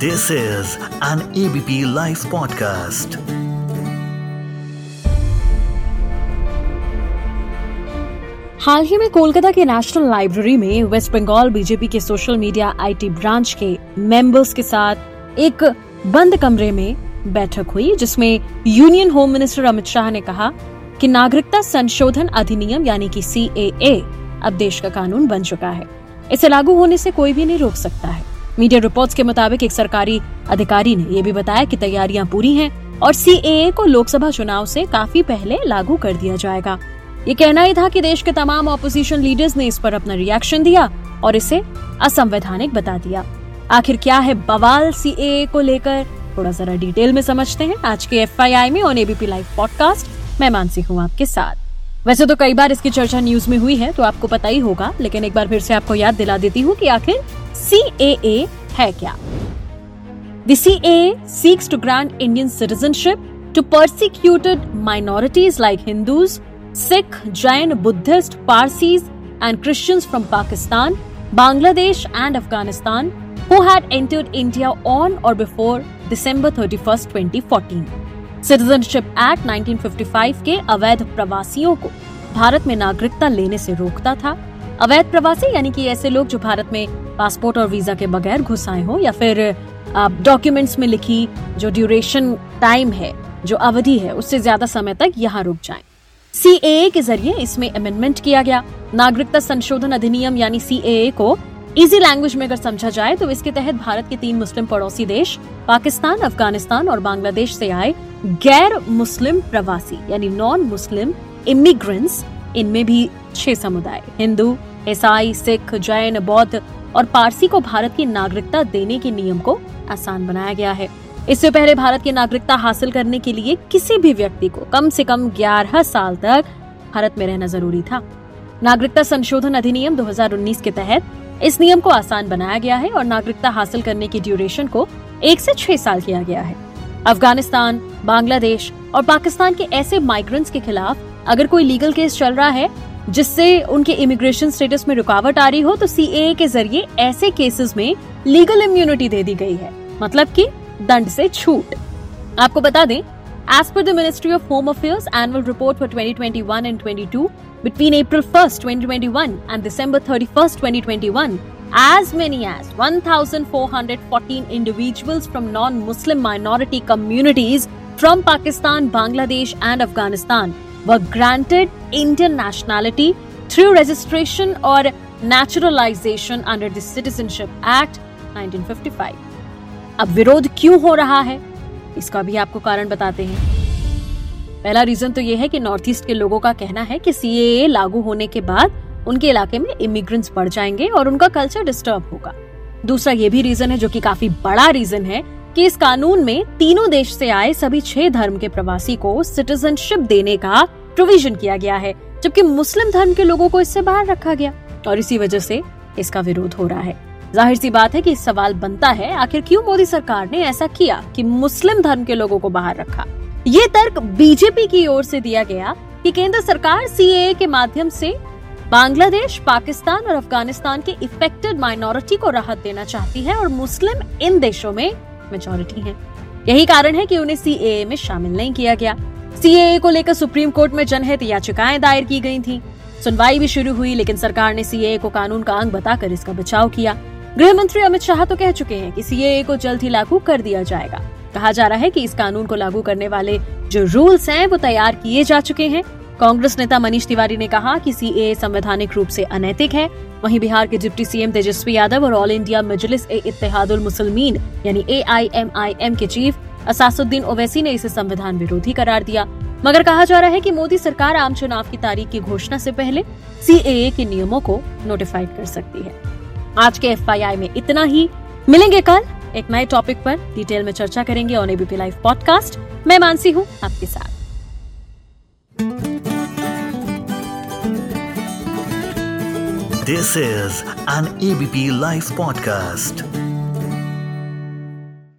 This is an ABP Life podcast. हाल ही में कोलकाता के नेशनल लाइब्रेरी में वेस्ट बंगाल बीजेपी के सोशल मीडिया आईटी ब्रांच के मेंबर्स के साथ एक बंद कमरे में बैठक हुई, जिसमें union home minister Amit Shah ने कहा कि नागरिकता संशोधन अधिनियम यानी कि CAA अब देश का कानून बन चुका है इसे लागू होने से कोई भी नहीं रोक सकता है मीडिया रिपोर्ट्स के मुताबिक एक सरकारी अधिकारी ने यह भी बताया कि तैयारियाँ पूरी हैं और सीएए को लोकसभा चुनाव से काफ़ी पहले लागू कर दिया जाएगा। ये कहना ही था कि देश के तमाम ऑपोजिशन लीडर्स ने इस पर अपना रिएक्शन दिया और इसे असंवैधानिक बता दिया। आखिर क्या है बवाल सी को लेकर? थोड़ा जरा डिटेल में समझते हैं। आज के एफआईआई में ऑन एबीपी लाइव पॉडकास्ट मैं मानसी हूँ आपके साथ। वैसे तो कई बार इसकी चर्चा न्यूज़ में हुई है तो आपको पता ही होगा, लेकिन एक बार फिर से आपको याद दिला देती हूँ कि आखिर CAA है क्या? C A seeks to grant Indian citizenship to persecuted minorities like Hindus Sikh Jain Buddhist Parsis and Christians from Pakistan Bangladesh and Afghanistan who had entered India on or before December thirty first twenty fourteen citizenship act 1955 के अवैध प्रवासियों को भारत में नागरिकता लेने से रोकता था। अवैध प्रवासी यानी कि ऐसे लोग जो भारत में पासपोर्ट और वीज़ा के बगैर घुस आए हो या फिर डॉक्यूमेंट्स में लिखी जो ड्यूरेशन टाइम है, जो अवधि है, उससे ज़्यादा समय तक यहाँ रुक जाए। सी के ज़रिए इसमें अमेंडमेंट किया गया। नागरिकता संशोधन अधिनियम यानी सी को इजी लैंग्वेज में अगर समझा जाए तो इसके तहत भारत के तीन मुस्लिम पड़ोसी देश, पाकिस्तान, अफ़गानिस्तान और बांग्लादेश से आए गैर मुस्लिम प्रवासी, यानी नॉन मुस्लिम इमिग्रेंट्स इनमें भी छह समुदाय, हिंदू, ईसाई, सिख, जैन, बौद्ध और पारसी को भारत की नागरिकता देने के नियम को आसान बनाया गया है। इससे पहले भारत की नागरिकता हासिल करने के लिए किसी भी व्यक्ति को कम से कम ग्यारह साल तक भारत में रहना ज़रूरी था। नागरिकता संशोधन अधिनियम 2019 के तहत इस नियम को आसान बनाया गया है और नागरिकता हासिल करने की ड्यूरेशन को एक से छह साल किया गया है। अफ़गानिस्तान, बांग्लादेश और पाकिस्तान के ऐसे माइग्रेंट्स के खिलाफ अगर कोई लीगल केस चल रहा है, जिससे उनके इमिग्रेशन स्टेटस में रुकावट आ रही हो तो सी के ज़रिए ऐसे केसेस में लीगल इम्यूनिटी दे दी गई है। मतलब कि दंड से छूट। आपको बता दें as per the ministry of home affairs annual report for 2021 and 22 between April 1st, 2021 and December 31st, 2021, as many as 1,414 individuals from non-Muslim minority communities from Pakistan, Bangladesh and Afghanistan were granted Indian nationality through registration or naturalization under the Citizenship Act 1955. अब विरोध क्यों हो रहा है इसका भी आपको कारण बताते हैं पहला रीजन तो यह है कि नॉर्थ ईस्ट के लोगों का कहना है कि सी लागू होने के बाद उनके इलाके में इमिग्रेंट्स बढ़ जाएँगे और उनका कल्चर डिस्टर्ब होगा। दूसरा ये भी रीजन है, जो कि काफ़ी बड़ा रीजन है, कि इस कानून में तीनों देश से आए सभी छह धर्म के प्रवासी को सिटीजनशिप देने का प्रोविज़न किया गया है, जबकि मुस्लिम धर्म के लोगों को इससे बाहर रखा गया और इसी वजह से इसका विरोध हो रहा है। ज़ाहिर सी बात है कि सवाल बनता है, आखिर क्यों मोदी सरकार ने ऐसा किया कि मुस्लिम धर्म के लोगों को बाहर रखा? ये तर्क बीजेपी की ओर से दिया गया कि केंद्र सरकार सी के माध्यम से बांग्लादेश, पाकिस्तान और अफ़गानिस्तान के इफेक्टेड माइनॉरिटी को राहत देना चाहती है और मुस्लिम इन देशों में मेजोरिटी है। यही कारण है कि उन्हें सी में शामिल नहीं किया गया। सी को लेकर सुप्रीम कोर्ट में जनहित याचिकाएँ दायर की गई थी। सुनवाई भी शुरू हुई, लेकिन सरकार ने सी को कानून का अंग बताकर इसका बचाव किया। गृह मंत्री अमित शाह तो कह चुके हैं कि सी को जल्द ही लागू कर दिया जाएगा। कहा जा रहा है कि इस कानून को लागू करने वाले जो रूल्स हैं, वो तैयार किए जा चुके हैं। कांग्रेस नेता मनीष तिवारी ने कहा कि सी संवैधानिक रूप से अनैतिक है। वहीं बिहार के डिप्टी सीएम तेजस्वी यादव और ऑल इंडिया मजलिस ए इत्तेहादुल मुसलमीन, यानी एआईएमआईएम के चीफ असासुद्दीन ओवैसी ने इसे संविधान विरोधी करार दिया। मगर कहा जा रहा है कि मोदी सरकार आम चुनाव की तारीख की घोषणा से पहले सी के नियमों को नोटिफाइड कर सकती है। आज के एफआईआई में इतना ही। मिलेंगे कल। एक नए टॉपिक पर डिटेल में चर्चा करेंगे ऑन एबीपी लाइव पॉडकास्ट मैं मानसी हूँ आपके साथ। This is an ABP live podcast